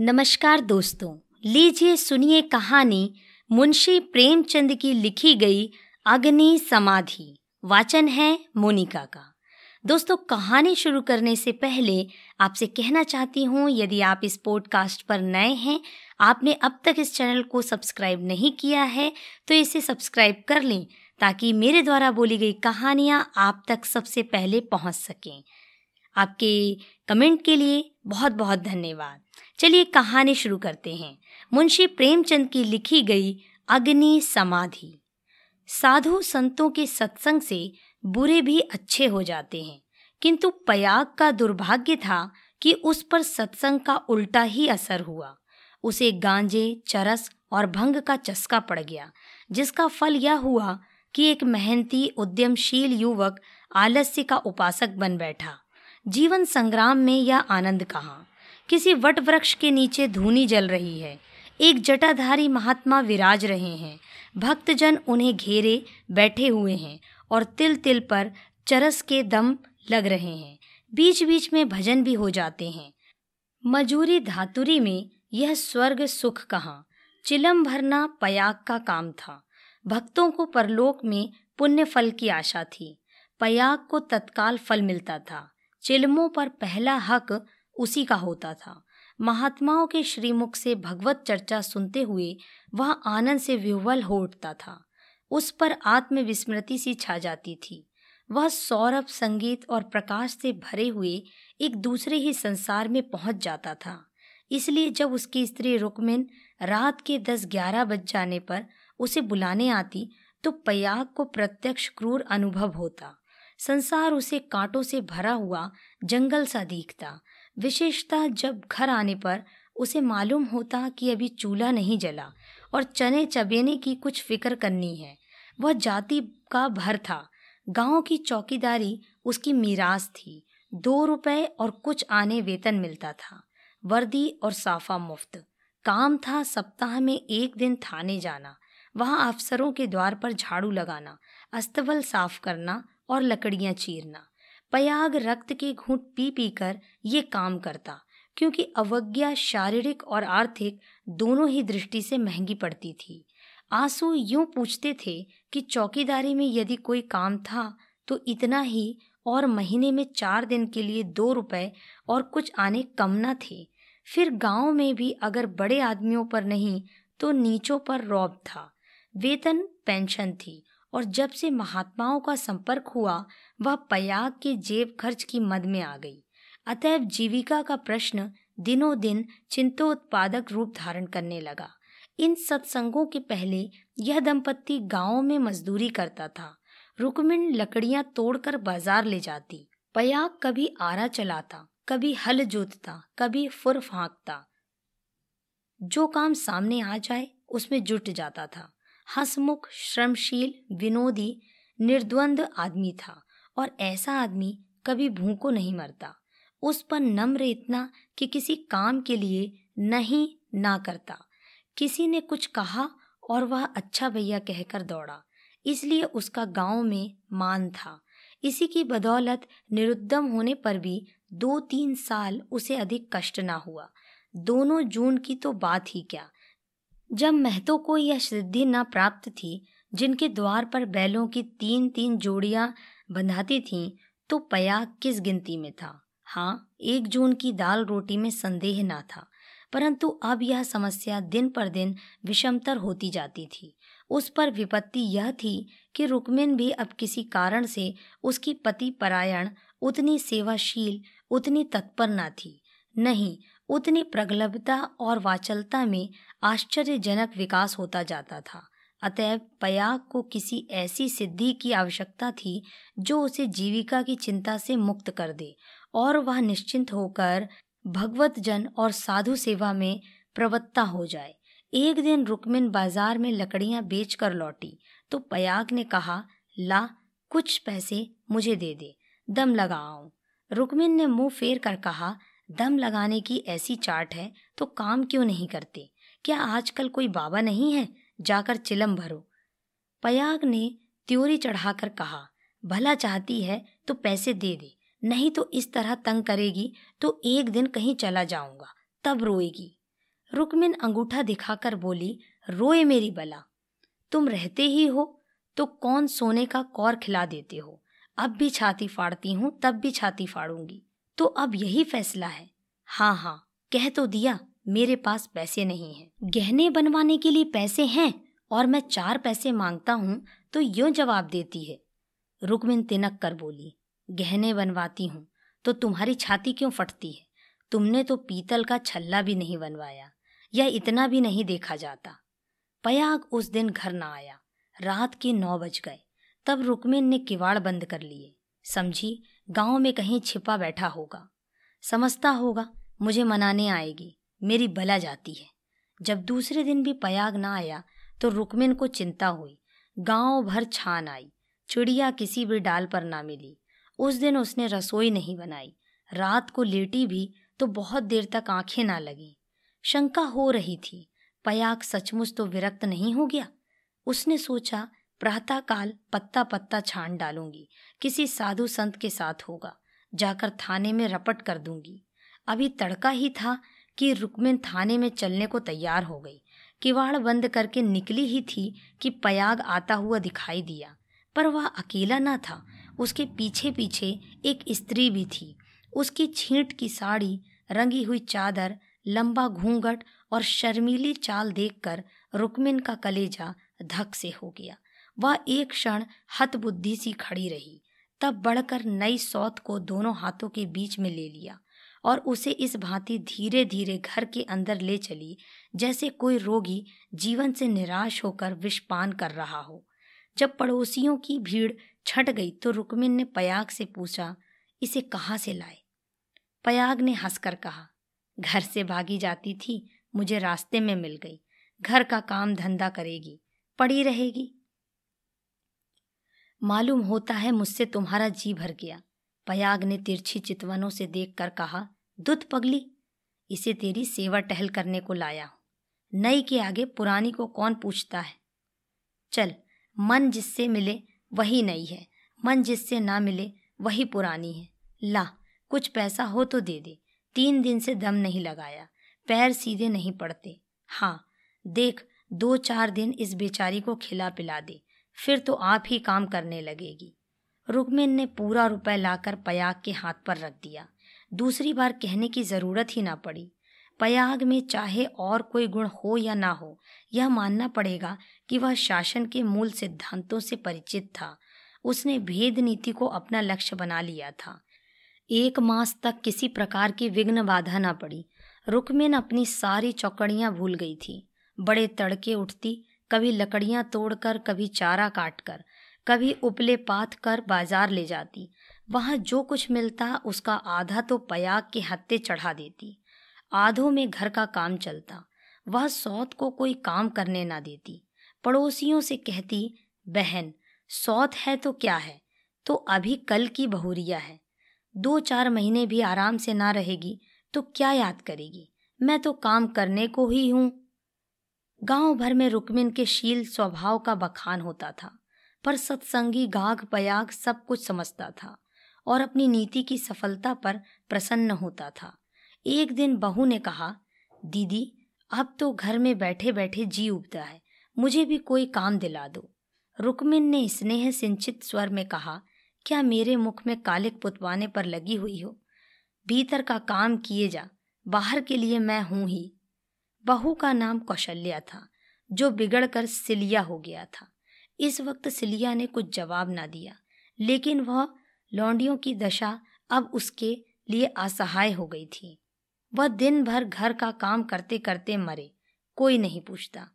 नमस्कार दोस्तों, लीजिए सुनिए कहानी मुंशी प्रेमचंद की लिखी गई अग्नि समाधि। वाचन है मोनिका का। दोस्तों, कहानी शुरू करने से पहले आपसे कहना चाहती हूँ, यदि आप इस पॉडकास्ट पर नए हैं, आपने अब तक इस चैनल को सब्सक्राइब नहीं किया है तो इसे सब्सक्राइब कर लें ताकि मेरे द्वारा बोली गई कहानियाँ आप तक सबसे पहले पहुँच सकें। आपके कमेंट के लिए बहुत बहुत धन्यवाद। चलिए कहानी शुरू करते हैं। मुंशी प्रेमचंद की लिखी गई अग्नि समाधि। साधु संतों के सत्संग से बुरे भी अच्छे हो जाते हैं, किंतु पयाग का दुर्भाग्य था कि उस पर सत्संग का उल्टा ही असर हुआ। उसे गांजे, चरस और भंग का चस्का पड़ गया, जिसका फल यह हुआ कि एक मेहनती, उद्यमशील युवक आलस्य का उपासक बन बैठा। जीवन संग्राम में यह आनंद कहाँ। किसी वट वृक्ष के नीचे धूनी जल रही है। एक जटाधारी महात्मा विराज रहे हैं। भक्तजन उन्हें घेरे बैठे हुए हैं और तिल तिल पर चरस के दम लग रहे हैं। बीच बीच में भजन भी हो जाते हैं। मजूरी धातुरी में यह स्वर्ग सुख कहाँ? चिलम भरना पयाग का काम था। भक्तों को परलोक में पुण्य फल की आशा थी। पयाग को तत्काल फल मिलता था। चिलमों पर पहला हक उसी का होता था। महात्माओं के श्रीमुख से भगवत चर्चा सुनते हुए वह आनंद से विह्वल हो उठता था। उस पर आत्मविस्मृति सी छा जाती थी। वह सौरभ संगीत और प्रकाश से भरे हुए एक दूसरे ही संसार में पहुँच जाता था। इसलिए जब उसकी स्त्री रुकमिन रात के दस ग्यारह बज जाने पर उसे बुलाने आती तो पयाग को प्रत्यक्ष क्रूर अनुभव होता। संसार उसे कांटों से भरा हुआ जंगल सा दिखता। विशेषता जब घर आने पर उसे मालूम होता कि अभी चूल्हा नहीं जला और चने चबेने की कुछ फ़िक्र करनी है, वह जाति का भर था। गाँव की चौकीदारी उसकी मीरास थी। दो रुपए और कुछ आने वेतन मिलता था। वर्दी और साफा मुफ़्त। काम था सप्ताह में एक दिन थाने जाना, वहाँ अफसरों के द्वार पर झाड़ू लगाना अस्तबल साफ़ करना और लकड़ियाँ चीरना। पयाग रक्त के घूंट पी पी कर ये काम करता, क्योंकि अवज्ञा शारीरिक और आर्थिक दोनों ही दृष्टि से महँगी पड़ती थी। आँसू यूँ पूछते थे कि चौकीदारी में यदि कोई काम था तो इतना ही और महीने में चार दिन के लिए दो रुपए और कुछ आने कम न थे। फिर गाँव में भी अगर बड़े आदमियों पर नहीं तो नीचों पर रौब था। वेतन, पेंशन थी। और जब से महात्माओं का संपर्क हुआ, वह पयाग के जेब खर्च की मद में आ गई। अतएव जीविका का प्रश्न दिनों दिन चिंतोत्पादक रूप धारण करने लगा। इन सत्संगों के पहले यह दंपत्ति गाँव में मजदूरी करता था। रुकमिन लकड़ियाँ तोड़कर बाज़ार ले जाती। पयाग कभी आरा चलाता, कभी हल जोतता, कभी फुर फांकता। जो काम सामने आ जाए, उसमें जुट जाता था। हसमुख, श्रमशील, विनोदी, निर्द्वंद आदमी था और ऐसा आदमी कभी भूखों नहीं मरता। उस पर नम्र इतना कि किसी काम के लिए नहीं, ना करता। किसी ने कुछ कहा और वह अच्छा भैया कहकर दौड़ा। इसलिए उसका गाँव में मान था। इसी की बदौलत निरुद्दम होने पर भी दो तीन साल उसे अधिक कष्ट ना हुआ। दोनों जून की तो बात ही क्या। जब महतो को यह सिद्धि न प्राप्त थी, जिनके द्वार पर बैलों की तीन तीन जोड़ियाँ बंधाती थीं तो पया किस गिनती में था? हाँ एक जून की दाल रोटी में संदेह ना था, परंतु अब यह समस्या दिन पर दिन विषमतर होती जाती थी। उस पर विपत्ति यह थी कि रुकमिन भी अब किसी कारण से उसकी पति परायण उतनी सेवाशील, उतनी तत्पर ना थी। नहीं उतनी प्रगल्भता और वाचलता में आश्चर्यजनक विकास होता जाता था। अतएव पयाग को किसी ऐसी सिद्धि की आवश्यकता थी, जो उसे जीविका की चिंता से मुक्त कर दे, और वह निश्चिंत होकर भगवत जन और साधु सेवा में प्रवत्ता हो जाए। एक दिन रुकमिन बाज़ार में लकड़ियाँ बेच कर लौटी तो पयाग ने कहा, ला, कुछ पैसे मुझे दे दे, दम लगाओ। रुकमिन ने मुँह फेर कर कहा दम लगाने की ऐसी चाट है तो काम क्यों नहीं करते? क्या आजकल कोई बाबा नहीं है? जाकर चिलम भरो। पयाग ने त्योरी चढ़ाकर कहा, भला चाहती है तो पैसे दे दे, नहीं तो इस तरह तंग करेगी तो एक दिन कहीं चला जाऊँगा, तब रोएगी। रुकमिन अंगूठा दिखाकर बोली, रोए मेरी बला, तुम रहते ही हो तो कौन सोने का कौर खिला देते हो? अब भी छाती फाड़ती हूँ, तब भी छाती फाड़ूँगी। तो अब यही फैसला है। हाँ हाँ कह तो दिया, मेरे पास पैसे नहीं हैं। गहने बनवाने के लिए पैसे हैं और मैं चार पैसे माँगता हूँ तो यूँ जवाब देती है। रुकमिन तिनक कर बोली, गहने बनवाती हूँ तो तुम्हारी छाती क्यों फटती है? तुमने तो पीतल का छल्ला भी नहीं बनवाया, या इतना भी नहीं देखा जाता। पयाग उस दिन घर ना आया। रात के नौ बज गए, तब रुकमिन ने किवाड़ बंद कर लिए। समझी गाँव में कहीं छिपा बैठा होगा। समझता होगा, मुझे मनाने आएगी, मेरी बला जाती है। जब दूसरे दिन भी पयाग ना आया तो रुकमिन को चिंता हुई। गाँव भर छान आई, चिड़िया किसी भी डाल पर ना मिली। उस दिन उसने रसोई नहीं बनाई, रात को लेटी भी तो बहुत देर तक आँखें ना लगी। शंका हो रही थी, पयाग सचमुच तो विरक्त नहीं हो गया। उसने सोचा प्रातःकाल पत्ता पत्ता छान डालूँगी। किसी साधु संत के साथ होगा। जाकर थाने में रपट कर दूँगी। अभी तड़का ही था कि रुकमिन थाने में चलने को तैयार हो गई। किवाड़ बंद करके निकली ही थी कि पयाग आता हुआ दिखाई दिया। पर वह अकेला ना था। उसके पीछे पीछे एक स्त्री भी थी। उसकी छींट की साड़ी, रंगी हुई चादर, लंबा घूंघट और शर्मीली चाल देखकर रुकमिन का कलेजा धक से हो गया। वह एक क्षण हतबुद्धि सी खड़ी रही, तब बढ़कर नई सौत को दोनों हाथों के बीच में ले लिया और उसे इस भांति धीरे धीरे घर के अंदर ले चली, जैसे कोई रोगी जीवन से निराश होकर विषपान कर रहा हो। जब पड़ोसियों की भीड़ छट गई तो रुकमिन ने पयाग से पूछा, इसे कहाँ से लाए? पयाग ने हंसकर कहा, घर से भागी जाती थी, मुझे रास्ते में मिल गई, घर का काम धंधा करेगी, पड़ी रहेगी। मालूम होता है मुझसे तुम्हारा जी भर गया। पयाग ने तिरछी चितवनों से देखकर कहा दुध पगली, इसे तेरी सेवा टहल करने को लाया हूँ। नई के आगे पुरानी को कौन पूछता है? चल, मन जिससे मिले वही नई है, मन जिससे ना मिले वही पुरानी है। ला, कुछ पैसा हो तो दे दे। तीन दिन से दम नहीं लगाया, पैर सीधे नहीं पड़ते। हाँ देख, दो चार दिन इस बेचारी को खिला पिला दे। फिर तो आप ही काम करने लगेगी। रुकमिन ने पूरा रुपए लाकर पयाग के हाथ पर रख दिया। दूसरी बार कहने की ज़रूरत ही ना पड़ी। पयाग में चाहे और कोई गुण हो या ना हो, यह मानना पड़ेगा कि वह शासन के मूल सिद्धांतों से परिचित था। उसने भेद नीति को अपना लक्ष्य बना लिया था। एक मास तक किसी प्रकार की विघ्न बाधा ना पड़ी। रुकमिन अपनी सारी चौकड़ियाँ भूल गई थी। बड़े तड़के उठती कभी लकड़ियाँ तोड़कर, कभी चारा काटकर, कभी उपले पाथ कर बाज़ार ले जाती। वहाँ जो कुछ मिलता, उसका आधा तो पयाग के हत्ते चढ़ा देती। आधों में घर का काम चलता। वह सौत को कोई काम करने ना देती। पड़ोसियों से कहती, बहन, सौत है तो क्या है? तो अभी कल की बहुरिया है। दो चार महीने भी आराम से ना रहेगी तो क्या याद करेगी? मैं तो काम करने को ही हूँ। गाँव भर में रुक्मिन के शील स्वभाव का बखान होता था, पर सत्संगी गाघ पयाग सब कुछ समझता था और अपनी नीति की सफलता पर प्रसन्न होता था। एक दिन बहू ने कहा, दीदी, अब तो घर में बैठे बैठे जी उबता है, मुझे भी कोई काम दिला दो। रुक्मिन ने स्नेह सिंचित स्वर में कहा, क्या मेरे मुख में कालिक पुतवाने पर लगी हुई हो? भीतर का काम किए जा, बाहर के लिए मैं हूँ ही। बहू का नाम कौशल्या था, जो बिगड़कर सिलिया हो गया था। इस वक्त सिलिया ने कुछ जवाब ना दिया, लेकिन वह लौंडियों की दशा अब उसके लिए असहाय हो गई थी। वह दिन भर घर का काम करते करते मरे, कोई नहीं पूछता।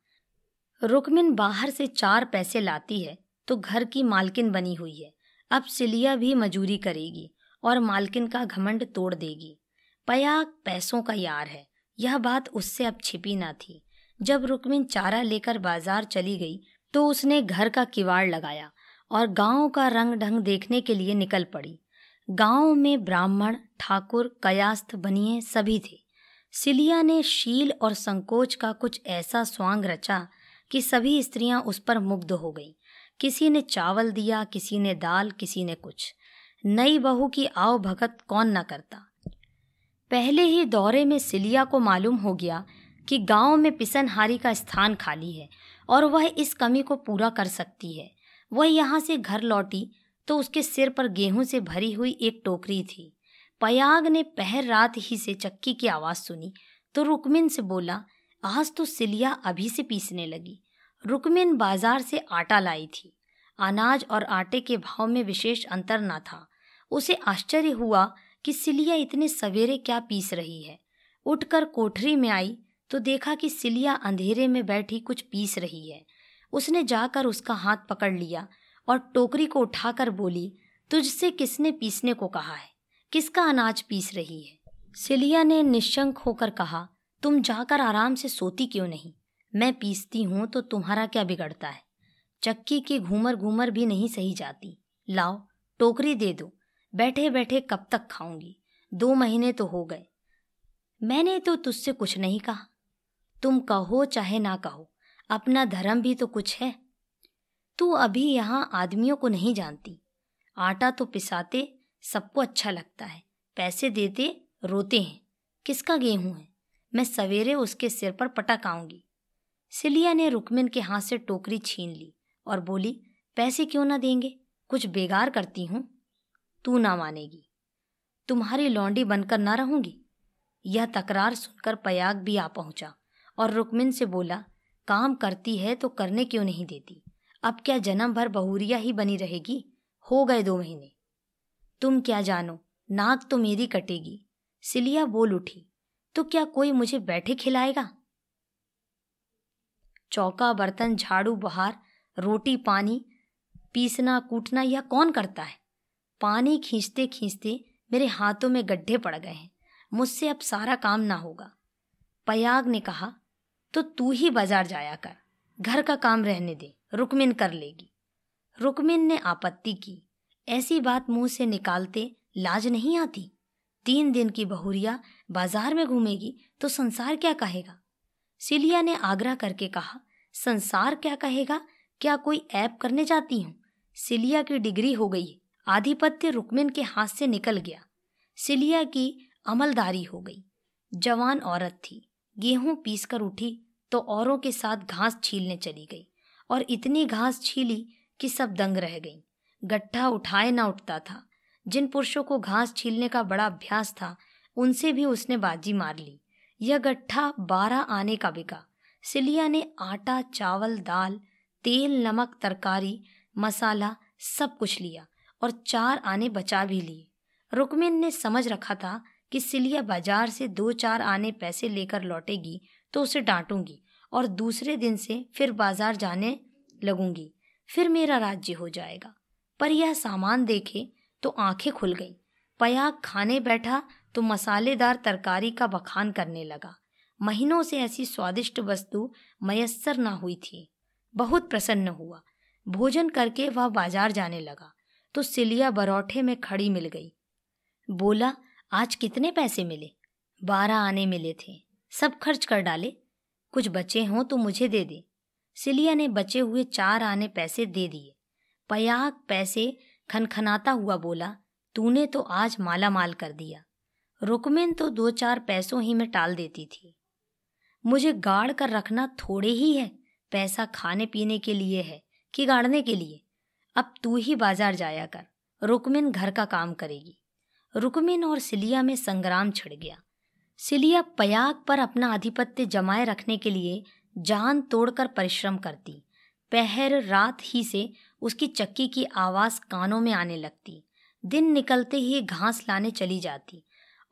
रुकमिन बाहर से चार पैसे लाती है तो घर की मालकिन बनी हुई है। अब सिलिया भी मजूरी करेगी और मालकिन का घमंड तोड़ देगी। पयाग पैसों का यार है यह बात उससे अब छिपी ना थी। जब रुकमिन चारा लेकर बाज़ार चली गई तो उसने घर का किवाड़ लगाया और गाँव का रंग ढंग देखने के लिए निकल पड़ी। गाँव में ब्राह्मण, ठाकुर कयास्थ बनिए सभी थे। सिलिया ने शील और संकोच का कुछ ऐसा स्वांग रचा कि सभी स्त्रियाँ उस पर मुग्ध हो गईं। किसी ने चावल दिया, किसी ने दाल, किसी ने कुछ। नई बहू की आओ भगत कौन न करता। पहले ही दौरे में सिलिया को मालूम हो गया कि गाँव में पिसनहारी का स्थान खाली है और वह इस कमी को पूरा कर सकती है। वह यहाँ से घर लौटी तो उसके सिर पर गेहूँ से भरी हुई एक टोकरी थी। पयाग ने पहर रात ही से चक्की की आवाज़ सुनी तो रुकमिन से बोला, आज तो सिलिया अभी से पीसने लगी। रुकमिन बाज़ार से आटा लाई थी। अनाज और आटे के भाव में विशेष अंतर न था। उसे आश्चर्य हुआ कि सिलिया इतने सवेरे क्या पीस रही है? उठकर कोठरी में आई तो देखा कि सिलिया अंधेरे में बैठी कुछ पीस रही है। उसने जाकर उसका हाथ पकड़ लिया और टोकरी को उठाकर बोली, तुझसे किसने पीसने को कहा है? किसका अनाज पीस रही है? सिलिया ने निशंक होकर कहा, तुम जाकर आराम से सोती क्यों नहीं? मैं पीसती हूँ तो तुम्हारा क्या बिगड़ता है? चक्की की घूमर घूमर भी नहीं सही जाती। लाओ, टोकरी दे दो। बैठे बैठे कब तक खाऊँगी? दो महीने तो हो गए। मैंने तो तुझसे कुछ नहीं कहा। तुम कहो चाहे ना कहो, अपना धर्म भी तो कुछ है। तू अभी यहाँ आदमियों को नहीं जानती। आटा तो पिसाते, सबको अच्छा लगता है। पैसे देते, रोते हैं। किसका गेहूँ है? मैं सवेरे उसके सिर पर पटक आऊँगी। सिलिया ने रुकमिन के हाथ से टोकरी छीन ली और बोली, पैसे क्यों ना देंगे? कुछ बेगार करती हूँ। तू ना मानेगी। तुम्हारी लौंडी बनकर ना रहूँगी। यह तकरार सुनकर पयाग भी आ पहुँचा और रुकमिन से बोला, काम करती है तो करने क्यों नहीं देती? अब क्या जन्म भर बहुरिया ही बनी रहेगी? हो गए दो महीने। तुम क्या जानो, नाक तो मेरी कटेगी। सिलिया बोल उठी तो क्या कोई मुझे बैठे खिलाएगा? चौका, बर्तन, झाड़ू, बहार, रोटी, पानी, पीसना, कूटना, यह कौन करता है? पानी खींचते खींचते मेरे हाथों में गड्ढे पड़ गए हैं। मुझसे अब सारा काम ना होगा। पयाग ने कहा तो तू ही बाज़ार जाया कर। घर का काम रहने दे। रुकमिन कर लेगी। रुकमिन ने आपत्ति की। ऐसी बात मुँह से निकालते लाज नहीं आती। तीन दिन की बहुरिया बाज़ार में घूमेगी तो संसार क्या कहेगा? सिलिया ने आग्रह करके कहा, संसार क्या कहेगा? क्या कोई ऐप करने जाती हूँ? सिलिया की डिग्री हो गई आधिपत्य रुकमिन के हाथ से निकल गया। सिलिया की अमलदारी हो गई। जवान औरत थी। गेहूँ पीस कर उठी तो औरों के साथ घास छीलने चली गई और इतनी घास छीली कि सब दंग रह गई। गट्ठा उठाए ना उठता था। जिन पुरुषों को घास छीलने का बड़ा अभ्यास था, उनसे भी उसने बाजी मार ली। यह गट्ठा बारह आने का बिका। सिलिया ने आटा, चावल, दाल, तेल, नमक, तरकारी, मसाला सब कुछ लिया। और चार आने बचा भी लिए। रुकमिन ने समझ रखा था कि सिलिया बाज़ार से दो चार आने पैसे लेकर लौटेगी तो उसे डांटूँगी और दूसरे दिन से फिर बाज़ार जाने लगूँगी। फिर मेरा राज्य हो जाएगा। पर यह सामान देखे तो आँखें खुल गई। पयाग खाने बैठा तो मसालेदार तरकारी का बखान करने लगा। महीनों से ऐसी स्वादिष्ट वस्तु मयसर ना हुई थी। बहुत प्रसन्न हुआ। भोजन करके वह बाज़ार जाने लगा। तो सिलिया बरौठे में खड़ी मिल गई। बोला, आज कितने पैसे मिले? बारह आने मिले थे। सब खर्च कर डाले। कुछ बचे हों तो मुझे दे दे। सिलिया ने बचे हुए चार आने पैसे दे दिए। पयाग पैसे खनखनाता हुआ बोला, तूने तो आज माला माल कर दिया। रुकमिन तो दो चार पैसों ही में टाल देती थी। मुझे गाड़ कर रखना थोड़े ही है। पैसा खाने पीने के लिए है कि गाड़ने के लिए? अब तू ही बाज़ार जाया कर। रुकमिन घर का काम करेगी। रुकमिन और सिलिया में संग्राम छिड़ गया। सिलिया पयाग पर अपना आधिपत्य जमाए रखने के लिए जान तोड़कर परिश्रम करती। पहर रात ही से उसकी चक्की की आवाज़ कानों में आने लगती। दिन निकलते ही घास लाने चली जाती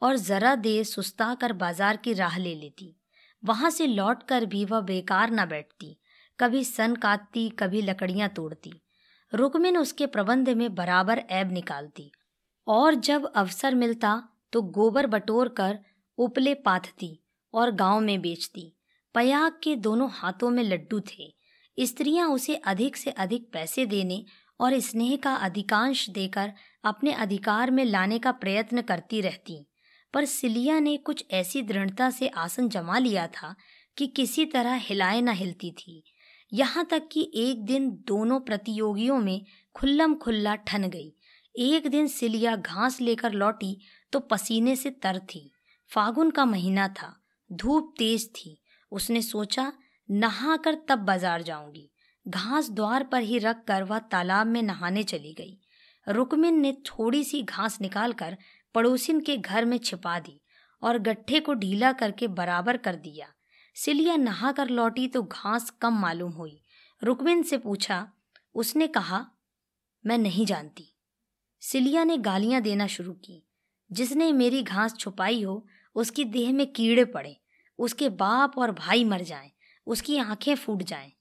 और ज़रा देर सुस्ता कर बाज़ार की राह ले लेती। वहाँ से लौट कर भी वह बेकार न बैठती। कभी सन काटती, कभी लकड़ियाँ तोड़ती। रुकमिन उसके प्रबंध में बराबर ऐब निकालती और जब अवसर मिलता तो गोबर बटोर कर उपले पाथती और गाँव में बेचती। पयाग के दोनों हाथों में लड्डू थे। स्त्रियाँ उसे अधिक से अधिक पैसे देने और स्नेह का अधिकांश देकर अपने अधिकार में लाने का प्रयत्न करती रहती। पर सिलिया ने कुछ ऐसी दृढ़ता से आसन जमा लिया था कि किसी तरह हिलाए न हिलती थी। यहाँ तक कि एक दिन दोनों प्रतियोगियों में खुल्लम खुल्ला ठन गई। एक दिन सिलिया घास लेकर लौटी तो पसीने से तर थी। फागुन का महीना था, धूप तेज थी। उसने सोचा नहा कर तब बाज़ार जाऊँगी। घास द्वार पर ही रख कर वह तालाब में नहाने चली गई। रुकमिन ने थोड़ी सी घास निकालकर पड़ोसिन के घर में छिपा दी और गट्ठे को ढीला करके बराबर कर दिया। सिलिया नहा कर लौटी तो घास कम मालूम हुई। रुकमिन से पूछा उसने कहा मैं नहीं जानती। सिलिया ने गालियाँ देना शुरू की। जिसने मेरी घास छुपाई हो उसकी देह में कीड़े पड़े। उसके बाप और भाई मर जाएँ, उसकी आँखें फूट जाएँ।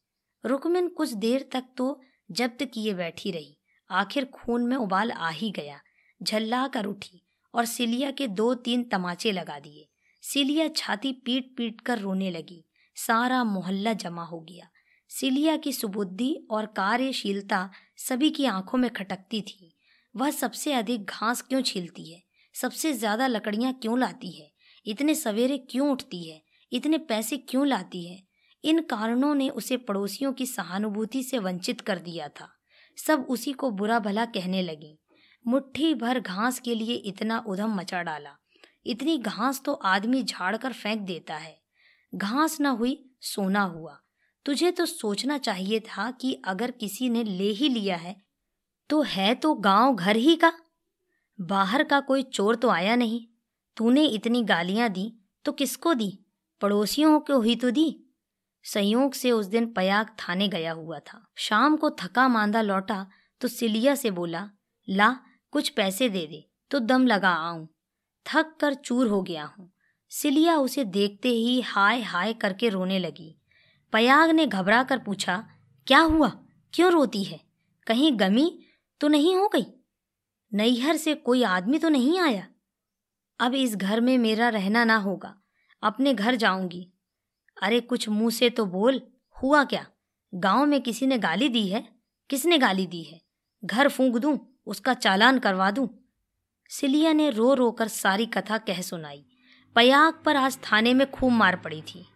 रुकमिन कुछ देर तक तो जब्त किए बैठी रही। आखिर खून में उबाल आ ही गया। झल्ला कर उठी और सिलिया के दो तीन तमाचे लगा दिए। सिलिया छाती पीट पीट कर रोने लगी। सारा मोहल्ला जमा हो गया। सिलिया की सुबुद्धि और कार्यशीलता सभी की आँखों में खटकती थी। वह सबसे अधिक घास क्यों छीलती है? सबसे ज़्यादा लकड़ियाँ क्यों लाती है? इतने सवेरे क्यों उठती है? इतने पैसे क्यों लाती है? इन कारणों ने उसे पड़ोसियों की सहानुभूति से वंचित कर दिया था। सब उसी को बुरा भला कहने लगी। मुट्ठी भर घास के लिए इतना उधम मचा डाला। इतनी घास तो आदमी झाड़ कर फेंक देता है। घास न हुई, सोना हुआ। तुझे तो सोचना चाहिए था कि अगर किसी ने ले ही लिया है तो है तो गाँव घर ही का। बाहर का कोई चोर तो आया नहीं। तूने इतनी गालियाँ दी तो किसको दी? पड़ोसियों को ही तो दी। संयोग से उस दिन पयाग थाने गया हुआ था। शाम को थका मांदा लौटा तो सिलिया से बोला, ला, कुछ पैसे दे दे तो दम लगा आऊँ। थक कर चूर हो गया हूँ। सिलिया उसे देखते ही हाय हाय करके रोने लगी। पयाग ने घबरा कर पूछा, क्या हुआ? क्यों रोती है? कहीं गमी तो नहीं हो गई? नैहर से कोई आदमी तो नहीं आया? अब इस घर में मेरा रहना ना होगा। अपने घर जाऊँगी। अरे कुछ मुँह से तो बोल, हुआ क्या? गाँव में किसी ने गाली दी है? किसने गाली दी है? घर फूंक दूँ, उसका चालान करवा दूँ? सिलिया ने रो रो कर सारी कथा कह सुनाई। पयाग पर आज थाने में खूब मार पड़ी थी।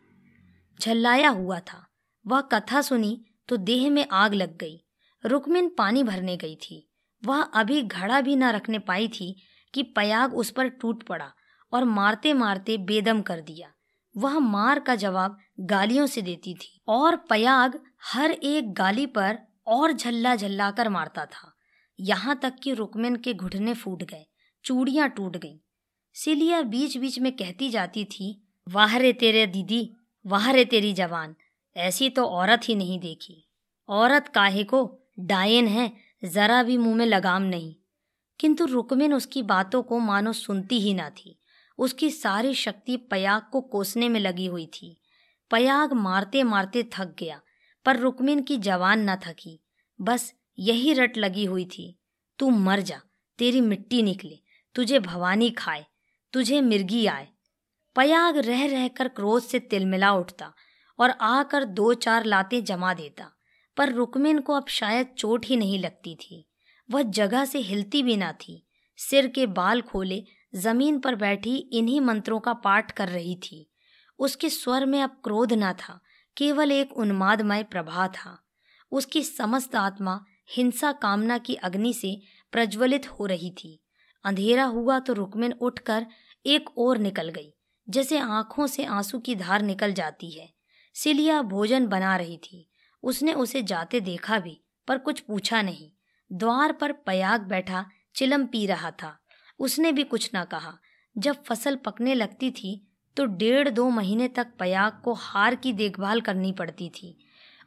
झल्लाया हुआ था। वह कथा सुनी तो देह में आग लग गई। रुकमिन पानी भरने गई थी। वह अभी घड़ा भी न रखने पाई थी कि पयाग उस पर टूट पड़ा और मारते मारते बेदम कर दिया। वह मार का जवाब गालियों से देती थी और पयाग हर एक गाली पर और झल्ला झल्ला कर मारता था। यहाँ तक कि रुकमिन के घुटने फूट गए। चूड़ियाँ टूट गईं। सिलिया बीच बीच में कहती जाती थी वाह रे तेरे दीदी वाह रे तेरी जवान, ऐसी तो औरत ही नहीं देखी। औरत काहे को? डायन है, जरा भी मुँह में लगाम नहीं। किंतु रुकमिन उसकी बातों को मानो सुनती ही ना थी। उसकी सारी शक्ति पयाग को कोसने में लगी हुई थी। पयाग मारते मारते थक गया, पर रुकमिन की जवान न थकी। बस यही रट लगी हुई थी, तू मर जा, तेरी मिट्टी निकले तुझे भवानी खाए, तुझे मिर्गी आए। पयाग रह रहकर क्रोध से तिलमिला उठता और आकर दो चार लाते जमा देता, पर रुकमिन को अब शायद चोट ही नहीं लगती थी। वह जगह से हिलती भी ना थी। सिर के बाल खोले, ज़मीन पर बैठी इन्हीं मंत्रों का पाठ कर रही थी। उसके स्वर में अब क्रोध न था, केवल एक उन्मादमय प्रभा था। उसकी समस्त आत्मा हिंसा कामना की अग्नि से प्रज्वलित हो रही थी। अंधेरा हुआ तो रुकमिन उठकर एक ओर निकल गई, जैसे आँखों से आँसू की धार निकल जाती है। सिलिया भोजन बना रही थी। उसने उसे जाते देखा भी, पर कुछ पूछा नहीं। द्वार पर पयाग बैठा, चिलम पी रहा था। उसने भी कुछ ना कहा। जब फ़सल पकने लगती थी तो डेढ़ दो महीने तक पयाग को हार की देखभाल करनी पड़ती थी।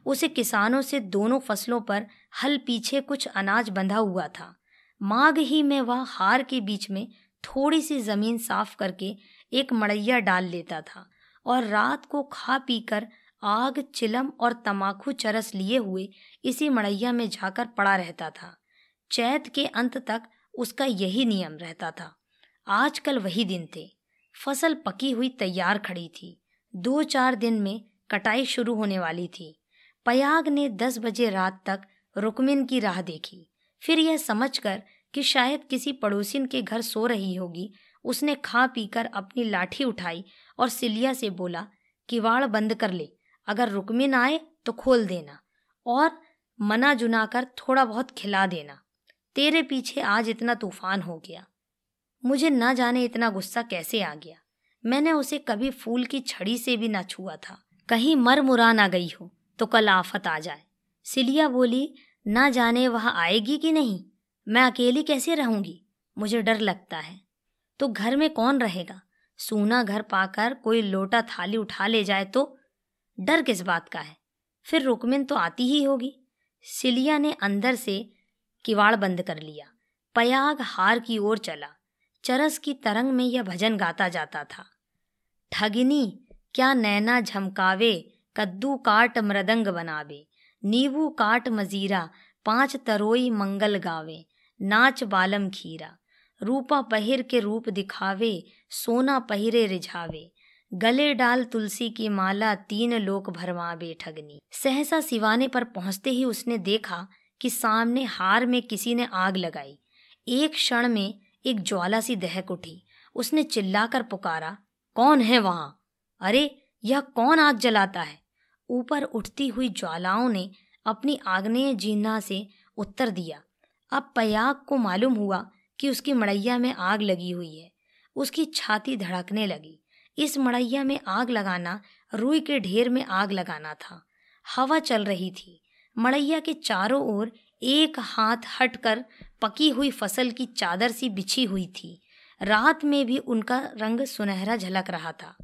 उसे किसानों से दोनों फ़सलों पर हल पीछे कुछ अनाज बंधा हुआ था। माघ ही में वह हार के बीच में थोड़ी सी ज़मीन साफ़ करके एक मड़ैया डाल लेता था और रात को खा पीकर आग, चिलम और तमाकू चरस लिए हुए इसी मड़ैया में जाकर पड़ा रहता था। चैत के अंत तक उसका यही नियम रहता था। आजकल वही दिन थे। फ़सल पकी हुई तैयार खड़ी थी। दो चार दिन में कटाई शुरू होने वाली थी। पयाग ने दस बजे रात तक रुकमिन की राह देखी। फिर यह समझकर कि शायद किसी पड़ोसिन के घर सो रही होगी। उसने खा पीकर अपनी लाठी उठाई और सिलिया से बोला, किवाड़ बंद कर ले। अगर रुकमिन आए तो खोल देना और मना जुना कर थोड़ा बहुत खिला देना। तेरे पीछे आज इतना तूफ़ान हो गया। मुझे न जाने इतना गुस्सा कैसे आ गया। मैंने उसे कभी फूल की छड़ी से भी ना छुआ था। कहीं मर मुरा ना गई हो तो कल आफत आ जाए। सिलिया बोली ना जाने वह आएगी कि नहीं? मैं अकेली कैसे रहूँगी? मुझे डर लगता है। तो घर में कौन रहेगा? सूना घर पाकर कोई लोटा थाली उठा ले जाए तो? डर किस बात का है? फिर रुकमिन तो आती ही होगी। सिलिया ने अंदर से किवाड़ बंद कर लिया। पयाग हार की ओर चला। चरस की तरंग में यह भजन गाता जाता था। ठगिनी, क्या नैना झमकावे, कद्दू काट मृदंग बनावे। नींबू काट मजीरा, पाँच तरोई मंगल गावे, नाच बालम खीरा। रूपा पहिर के रूप दिखावे, सोना पहिरे रिझावे। गले डाल तुलसी की माला तीन लोक भरमावे ठगनी। सहसा सिवाने पर पहुँचते ही उसने देखा कि सामने हार में किसी ने आग लगाई। एक क्षण में एक ज्वाला सी दहक उठी। उसने चिल्लाकर पुकारा, कौन है वहाँ? अरे, यह कौन आग जलाता है? ऊपर उठती हुई ज्वालाओं ने अपनी आग्नेय जीना से उत्तर दिया। अब पयाग को मालूम हुआ कि उसकी मड़ैया में आग लगी हुई है। उसकी छाती धड़कने लगी। इस मड़ैया में आग लगाना, रुई के ढेर में आग लगाना था। हवा चल रही थी। मड़ैया के चारों ओर एक हाथ हटकर पकी हुई फ़सल की चादर सी बिछी हुई थी। रात में भी उनका रंग सुनहरा झलक रहा था।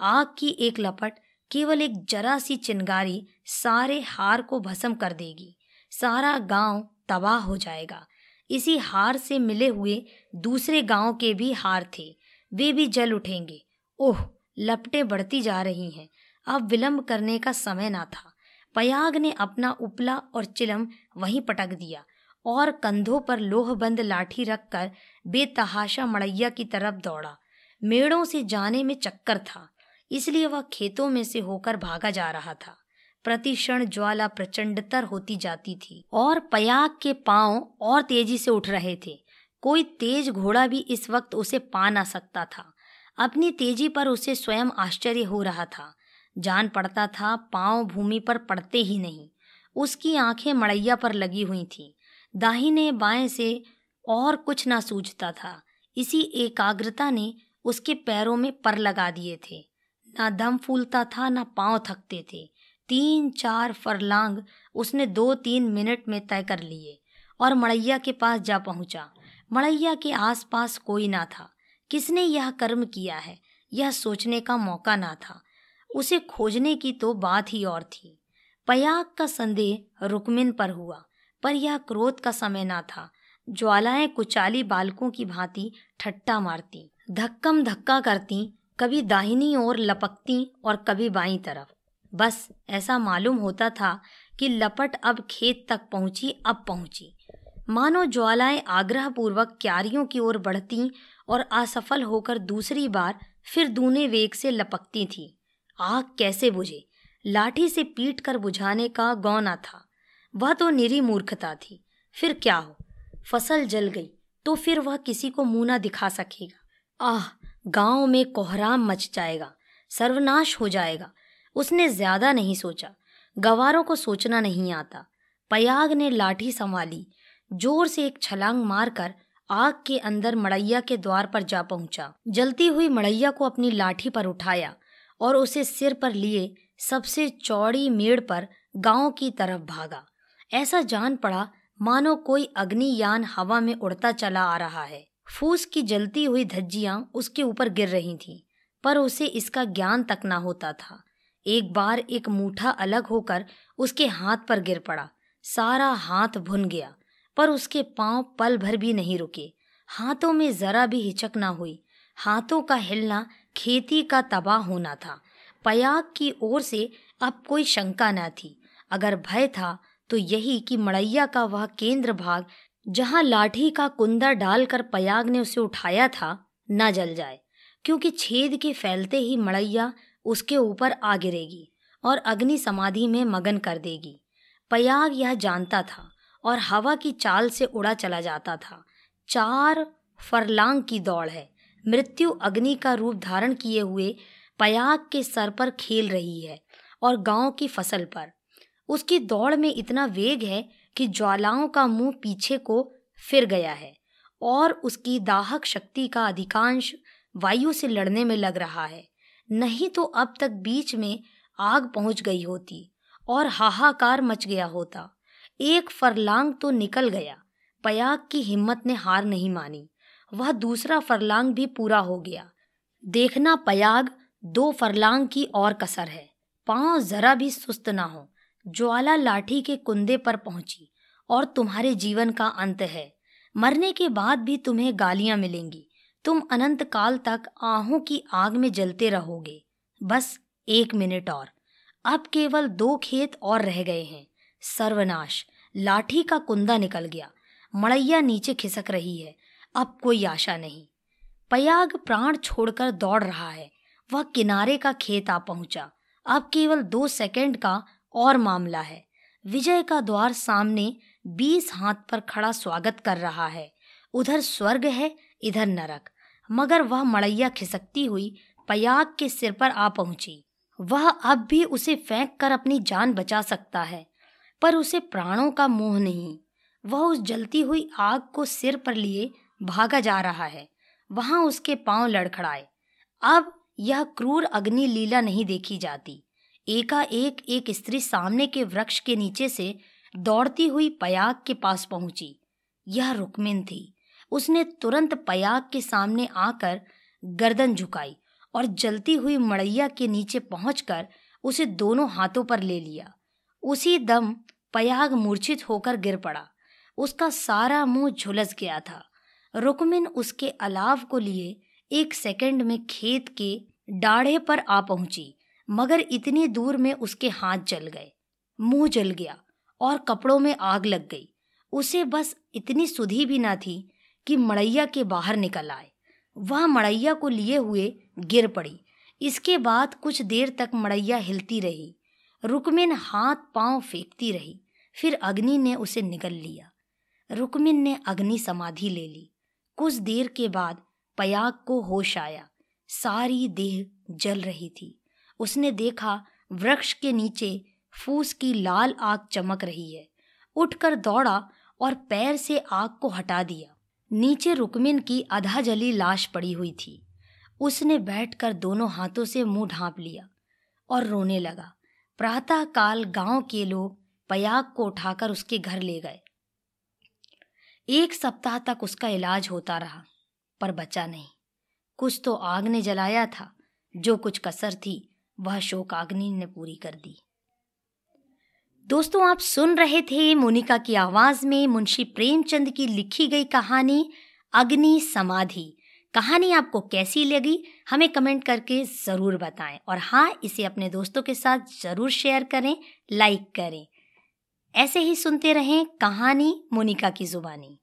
आग की एक लपट केवल एक जरा सी चिंगारी सारे हार को भस्म कर देगी। सारा गाँव तबाह हो जाएगा। इसी हार से मिले हुए दूसरे गाँव के भी हार थे। वे भी जल उठेंगे। ओह, लपटें बढ़ती जा रही हैं। अब विलंब करने का समय ना था। पयाग ने अपना उपला और चिलम वहीं पटक दिया और कंधों पर लोहबंद लाठी रखकर बेतहाशा मड़ैया की तरफ़ दौड़ा। मेड़ों से जाने में चक्कर था। इसलिए वह खेतों में से होकर भागा जा रहा था। प्रतिक्षण ज्वाला प्रचंडतर होती जाती थी और पयाग के पाँव और तेज़ी से उठ रहे थे। कोई तेज घोड़ा भी इस वक्त उसे पा ना सकता था। अपनी तेज़ी पर उसे स्वयं आश्चर्य हो रहा था। जान पड़ता था पाँव भूमि पर पड़ते ही नहीं। उसकी आँखें मड़ैया पर लगी हुई थीं। दाहिने बाएँ से और कुछ ना सूझता था। इसी एकाग्रता ने उसके पैरों में पर लगा दिए थे। ना दम फूलता था, ना पाँव थकते थे। तीन चार फरलांग उसने दो तीन मिनट में तय कर लिए और मड़ैया के पास जा पहुँचा। मड़ैया के आसपास कोई ना था। किसने यह कर्म किया है? यह सोचने का मौका ना था। उसे खोजने की तो बात ही और थी। पयाग का संदेह रुकमिन पर हुआ, पर यह क्रोध का समय ना था। ज्वालाएँ कुचाली बालकों की भांति ठट्टा मारती, धक्कम धक्का करती कभी दाहिनी ओर लपकती और कभी बाई तरफ़। बस ऐसा मालूम होता था कि लपट अब खेत तक पहुँची, अब पहुँची। मानो ज्वालाएँ आग्रह पूर्वक क्यारियों की ओर बढ़ती और असफल होकर दूसरी बार फिर दूने वेग से लपकती थी। आग कैसे बुझे? लाठी से पीट कर बुझाने का गौना था। वह तो निरी मूर्खता थी। फिर क्या हो? फ़सल जल गई तो फिर वह किसी को मुँह ना दिखा सकेगा। आह! गाँव में कोहराम मच जाएगा, सर्वनाश हो जाएगा। उसने ज़्यादा नहीं सोचा, गवारों को सोचना नहीं आता। पयाग ने लाठी संभाली, ज़ोर से एक छलांग मारकर आग के अंदर मड़ैया के द्वार पर जा पहुँचा। जलती हुई मड़ैया को अपनी लाठी पर उठाया और उसे सिर पर लिए सबसे चौड़ी मेड़ पर गाँव की तरफ़ भागा। ऐसा जान पड़ा, मानो कोई अग्नियान हवा में उड़ता चला आ रहा है। फूस की जलती हुई धज्जियाँ उसके ऊपर गिर रही थीं, पर उसे इसका ज्ञान तक ना होता था। एक बार एक मूठा अलग होकर उसके हाथ पर गिर पड़ा। सारा हाथ भुन गया पर उसके पाँव पल भर भी नहीं रुके। हाथों में जरा भी हिचक ना हुई। हाथों का हिलना खेती का तबाह होना था। पयाग की ओर से अब कोई शंका न थी। अगर भय था तो यही कि मड़ैया का वह केंद्र भाग जहाँ लाठी का कुंदा डालकर पयाग ने उसे उठाया था, न जल जाए, क्योंकि छेद के फैलते ही मड़ैया उसके ऊपर आ गिरेगी और अग्नि समाधि में मगन कर देगी। पयाग यह जानता था और हवा की चाल से उड़ा चला जाता था। चार फरलांग की दौड़ है। मृत्यु अग्नि का रूप धारण किए हुए पयाग के सर पर खेल रही है और गाँव की फ़सल पर। उसकी दौड़ में इतना वेग है कि ज्वालाओं का मुँह पीछे को फिर गया है और उसकी दाहक शक्ति का अधिकांश वायु से लड़ने में लग रहा है। नहीं तो अब तक बीच में आग पहुँच गई होती और हाहाकार मच गया होता। एक फरलांग तो निकल गया। पयाग की हिम्मत ने हार नहीं मानी। वह दूसरा फरलांग भी पूरा हो गया। देखना पयाग, दो फरलांग की और कसर है। पाँव जरा भी सुस्त ना हो। ज्वाला लाठी के कुंदे पर पहुँची और तुम्हारे जीवन का अंत है। मरने के बाद भी तुम्हें गालियाँ मिलेंगी। तुम अनंत काल तक आहों की आग में जलते रहोगे। बस एक मिनट और। अब केवल दो खेत और रह गए हैं। सर्वनाश। लाठी का कुंदा निकल गया। मड़ैया नीचे खिसक रही है। अब कोई आशा नहीं। पयाग प्राण छोड़कर दौड़ रहा है। वह किनारे का खेत आ पहुँचा। अब केवल दो सेकंड का और मामला है। विजय का द्वार सामने बीस हाथ पर खड़ा स्वागत कर रहा है। उधर स्वर्ग है, इधर नरक। मगर वह मड़ैया खिसकती हुई पयाग के सिर पर आ पहुँची। वह अब भी उसे फेंक कर अपनी जान बचा सकता है, पर उसे प्राणों का मोह नहीं। वह उस जलती हुई आग को सिर पर लिए भागा जा रहा है। वहाँ उसके पाँव लड़खड़ाए। अब यह क्रूर अग्नि लीला नहीं देखी जाती। एकाएक एक स्त्री सामने के वृक्ष के नीचे से दौड़ती हुई पयाग के पास पहुँची। यह रुकमिन थी। उसने तुरंत पयाग के सामने आकर गर्दन झुकाई और जलती हुई मड़ैया के नीचे पहुंचकर उसे दोनों हाथों पर ले लिया। उसी दम पयाग मूर्छित होकर गिर पड़ा। उसका सारा मुँह झुलस गया था। रुकमिन उसके अलाव को लिए एक सेकंड में खेत के डाढ़े पर आ पहुँची। मगर इतनी दूर में उसके हाथ जल गए। मुँह जल गया और कपड़ों में आग लग गई। उसे बस इतनी सुधी भी ना थी कि मड़ैया के बाहर निकल आए। वह मड़ैया को लिए हुए गिर पड़ी। इसके बाद कुछ देर तक मड़ैया हिलती रही। रुकमिन हाथ पाँव फेंकती रही। फिर अग्नि ने उसे निगल लिया। रुकमिन ने अग्नि समाधि ले ली। कुछ देर के बाद पयाग को होश आया। सारी देह जल रही थी। उसने देखा वृक्ष के नीचे फूस की लाल आग चमक रही है। उठकर दौड़ा और पैर से आग को हटा दिया। नीचे रुकमिन की आधा जली लाश पड़ी हुई थी। उसने बैठकर दोनों हाथों से मुँह ढांप लिया और रोने लगा। प्रातः काल गाँव के लोग पयाग को उठाकर उसके घर ले गए। एक सप्ताह तक उसका इलाज होता रहा, पर बचा नहीं। कुछ तो आग ने जलाया था, जो कुछ कसर थी वह शोकाग्नि ने पूरी कर दी। दोस्तों, आप सुन रहे थे मोनिका की आवाज़ में मुंशी प्रेमचंद की लिखी गई कहानी, अग्नि समाधि। कहानी आपको कैसी लगी, हमें कमेंट करके ज़रूर बताएँ। और हाँ इसे अपने दोस्तों के साथ ज़रूर शेयर करें, लाइक करें। ऐसे ही सुनते रहें कहानी मोनिका की जुबानी।